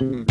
do